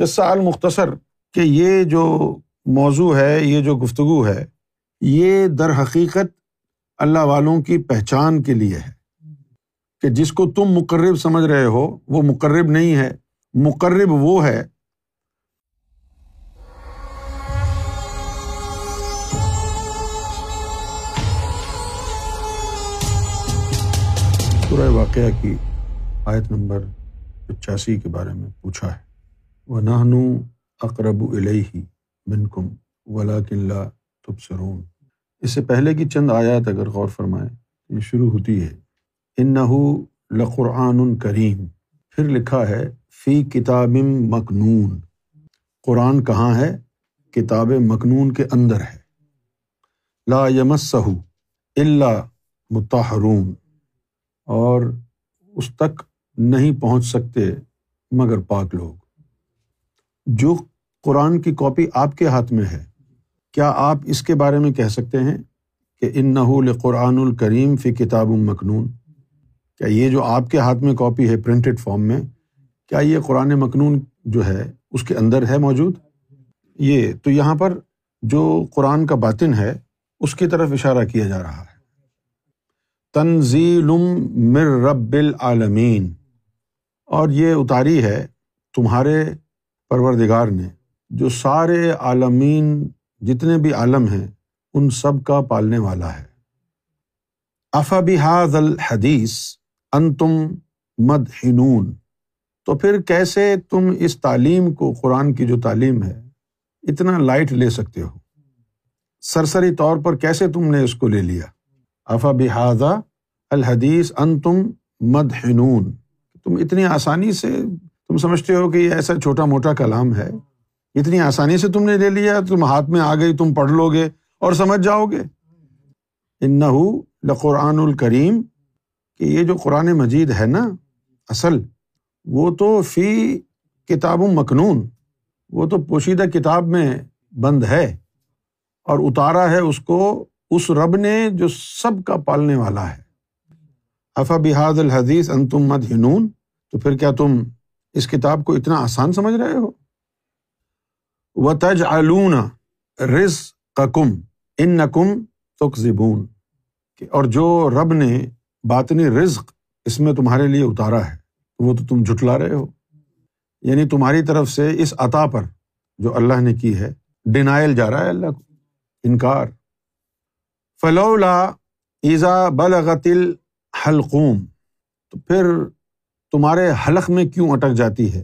قصہ المختصر کہ یہ جو موضوع ہے، یہ جو گفتگو ہے، یہ در حقیقت اللہ والوں کی پہچان کے لیے ہے۔ کہ جس کو تم مقرب سمجھ رہے ہو، وہ مقرب نہیں ہے۔ مقرب وہ ہے۔ پورا واقعہ کی آیت نمبر پچاسی کے بارے میں پوچھا ہے۔ وہ نہنو اقرب الہی بن کم ولا قلعہ تب سرون اس سے پہلے کی چند آیات اگر غور فرمائے یہ شروع ہوتی ہے ان نہ لقرآن کریم۔ پھر لکھا ہے، فی کتاب مکنون۔ قرآن کہاں ہے؟ کتاب مکنون کے اندر ہے۔ لا یمس اللہ متحرون اور اس تک نہیں پہنچ سکتے مگر پاک لوگ۔ جو قرآن کی کاپی آپ کے ہاتھ میں ہے، کیا آپ اس کے بارے میں کہہ سکتے ہیں کہ ان نحول قرآن الکریم فی کتاب مخنون کیا یہ جو آپ کے ہاتھ میں کاپی ہے پرنٹڈ فارم میں، کیا یہ قرآن مخنون جو ہے اس کے اندر ہے موجود؟ یہ تو یہاں پر جو قرآن کا باطن ہے، اس کی طرف اشارہ کیا جا رہا ہے۔ تنزیل مر رب العالمین۔ اور یہ اتاری ہے تمہارے پروردگار نے، جو سارے عالمین جتنے بھی عالم ہیں، ان سب کا پالنے والا ہے۔ افا بحاظ الحدیث ان تم مد ہنون تو پھر کیسے تم اس تعلیم کو، قرآن کی جو تعلیم ہے، اتنا لائٹ لے سکتے ہو؟ سرسری طور پر کیسے تم نے اس کو لے لیا؟ افا بحاظہ الحدیث ان تم مد ہنون تم اتنی آسانی سے تم سمجھتے ہو کہ یہ ایسا چھوٹا موٹا کلام ہے؟ اتنی آسانی سے تم نے لے لیا، تم ہاتھ میں آ گئی، تم پڑھ لو گے اور سمجھ جاؤ گے۔ ان لقرآن الکریم، کہ یہ جو قرآن مجید ہے نا، اصل، وہ تو فی کتاب مخنون وہ تو پوشیدہ کتاب میں بند ہے اور اتارا ہے اس کو، اس رب نے جو سب کا پالنے والا ہے۔ افا بحاد الحدیث ان تم مد ہنون تو پھر کیا تم اس کتاب کو اتنا آسان سمجھ رہے ہو؟ و تج علون رز کم ان نقم تک زبون اور جو رب نے باطنی رزق اس میں تمہارے لیے اتارا ہے، وہ تو تم جھٹلا رہے ہو۔ یعنی تمہاری طرف سے اس عطا پر جو اللہ نے کی ہے ڈینائل جا رہا ہے اللہ کو، انکار۔ فلولا ایزا بلغتل حلقوم تو پھر تمہارے حلق میں کیوں اٹک جاتی ہے؟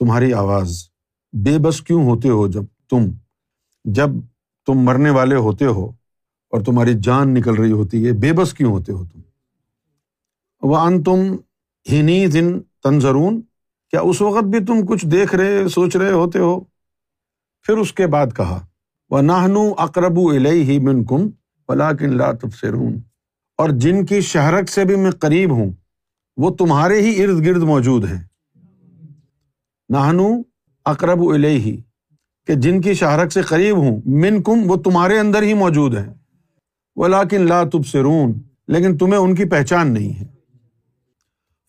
تمہاری آواز بے بس کیوں ہوتے ہو جب تم جب تم مرنے والے ہوتے ہو اور تمہاری جان نکل رہی ہوتی ہے، بے بس کیوں ہوتے ہو تم؟ وہ ان تم ہینی دن تنظرون، کیا اس وقت بھی تم کچھ دیکھ رہے، سوچ رہے ہوتے ہو؟ پھر اس کے بعد کہا وہ ناہنو اقرب ہی من کم کن لا تفسرون اور جن کی شہرک سے بھی میں قریب ہوں وہ تمہارے ہی ارد گرد موجود ہیں۔ نہنو اقرب الہی کہ جن کی شہرک سے قریب ہوں من کم وہ تمہارے اندر ہی موجود ہیں۔ وہ لاکن لا تب سرون لیکن تمہیں ان کی پہچان نہیں ہے۔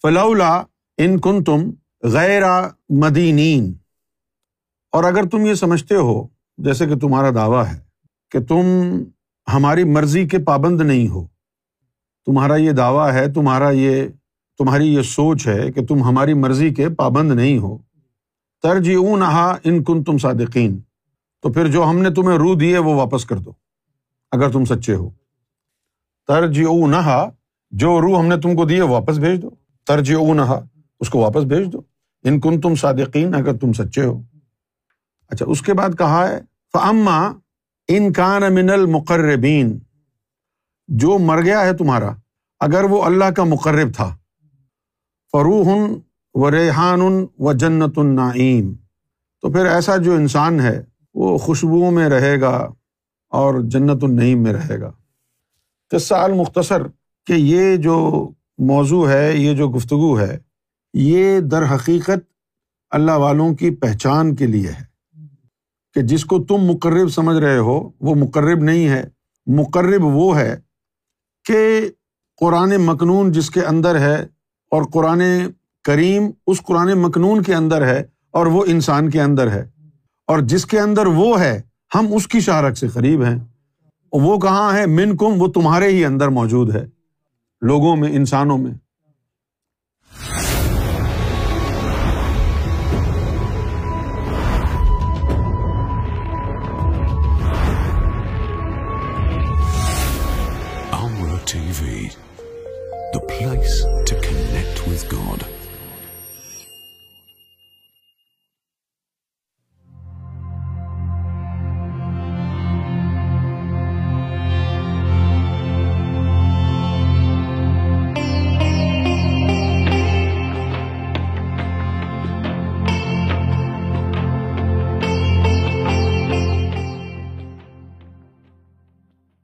فلا ان کن تم غیر مدینین۔ اور اگر تم یہ سمجھتے ہو، جیسے کہ تمہارا دعویٰ ہے، کہ تم ہماری مرضی کے پابند نہیں ہو، تمہارا یہ دعویٰ ہے، تمہارا یہ تمہاری یہ سوچ ہے کہ تم ہماری مرضی کے پابند نہیں ہو۔ ترج اون نہا ان کن تم صادقین۔ تو پھر جو ہم نے تمہیں روح دی ہے وہ واپس کر دو، اگر تم سچے ہو۔ ترج او نہا جو روح ہم نے تم کو دی ہے واپس بھیج دو۔ ترج او نہا اس کو واپس بھیج دو۔ ان کن تم صادقین، اگر تم سچے ہو۔ اچھا اس کے بعد کہا ہے فما ان کان من المقربین۔ جو مر گیا ہے تمہارا، اگر وہ اللہ کا مقرب تھا۔ فروح و ریحان و جنت النعیم۔ تو پھر ایسا جو انسان ہے، وہ خوشبوؤں میں رہے گا اور جنت النعیم میں رہے گا۔ قصہ المختصر کہ یہ جو موضوع ہے، یہ جو گفتگو ہے، یہ در حقیقت اللہ والوں کی پہچان کے لیے ہے۔ کہ جس کو تم مقرب سمجھ رہے ہو، وہ مقرب نہیں ہے۔ مقرب وہ ہے کہ قرآن مخنون جس کے اندر ہے اور قرآن کریم اس قرآن مخنون کے اندر ہے اور وہ انسان کے اندر ہے۔ اور جس کے اندر وہ ہے ہم اس کی شہرک سے قریب ہیں۔ وہ کہاں ہے؟ من کم وہ تمہارے ہی اندر موجود ہے۔ لوگوں میں انسانوں میں۔ Amra TV, the place to connect with God.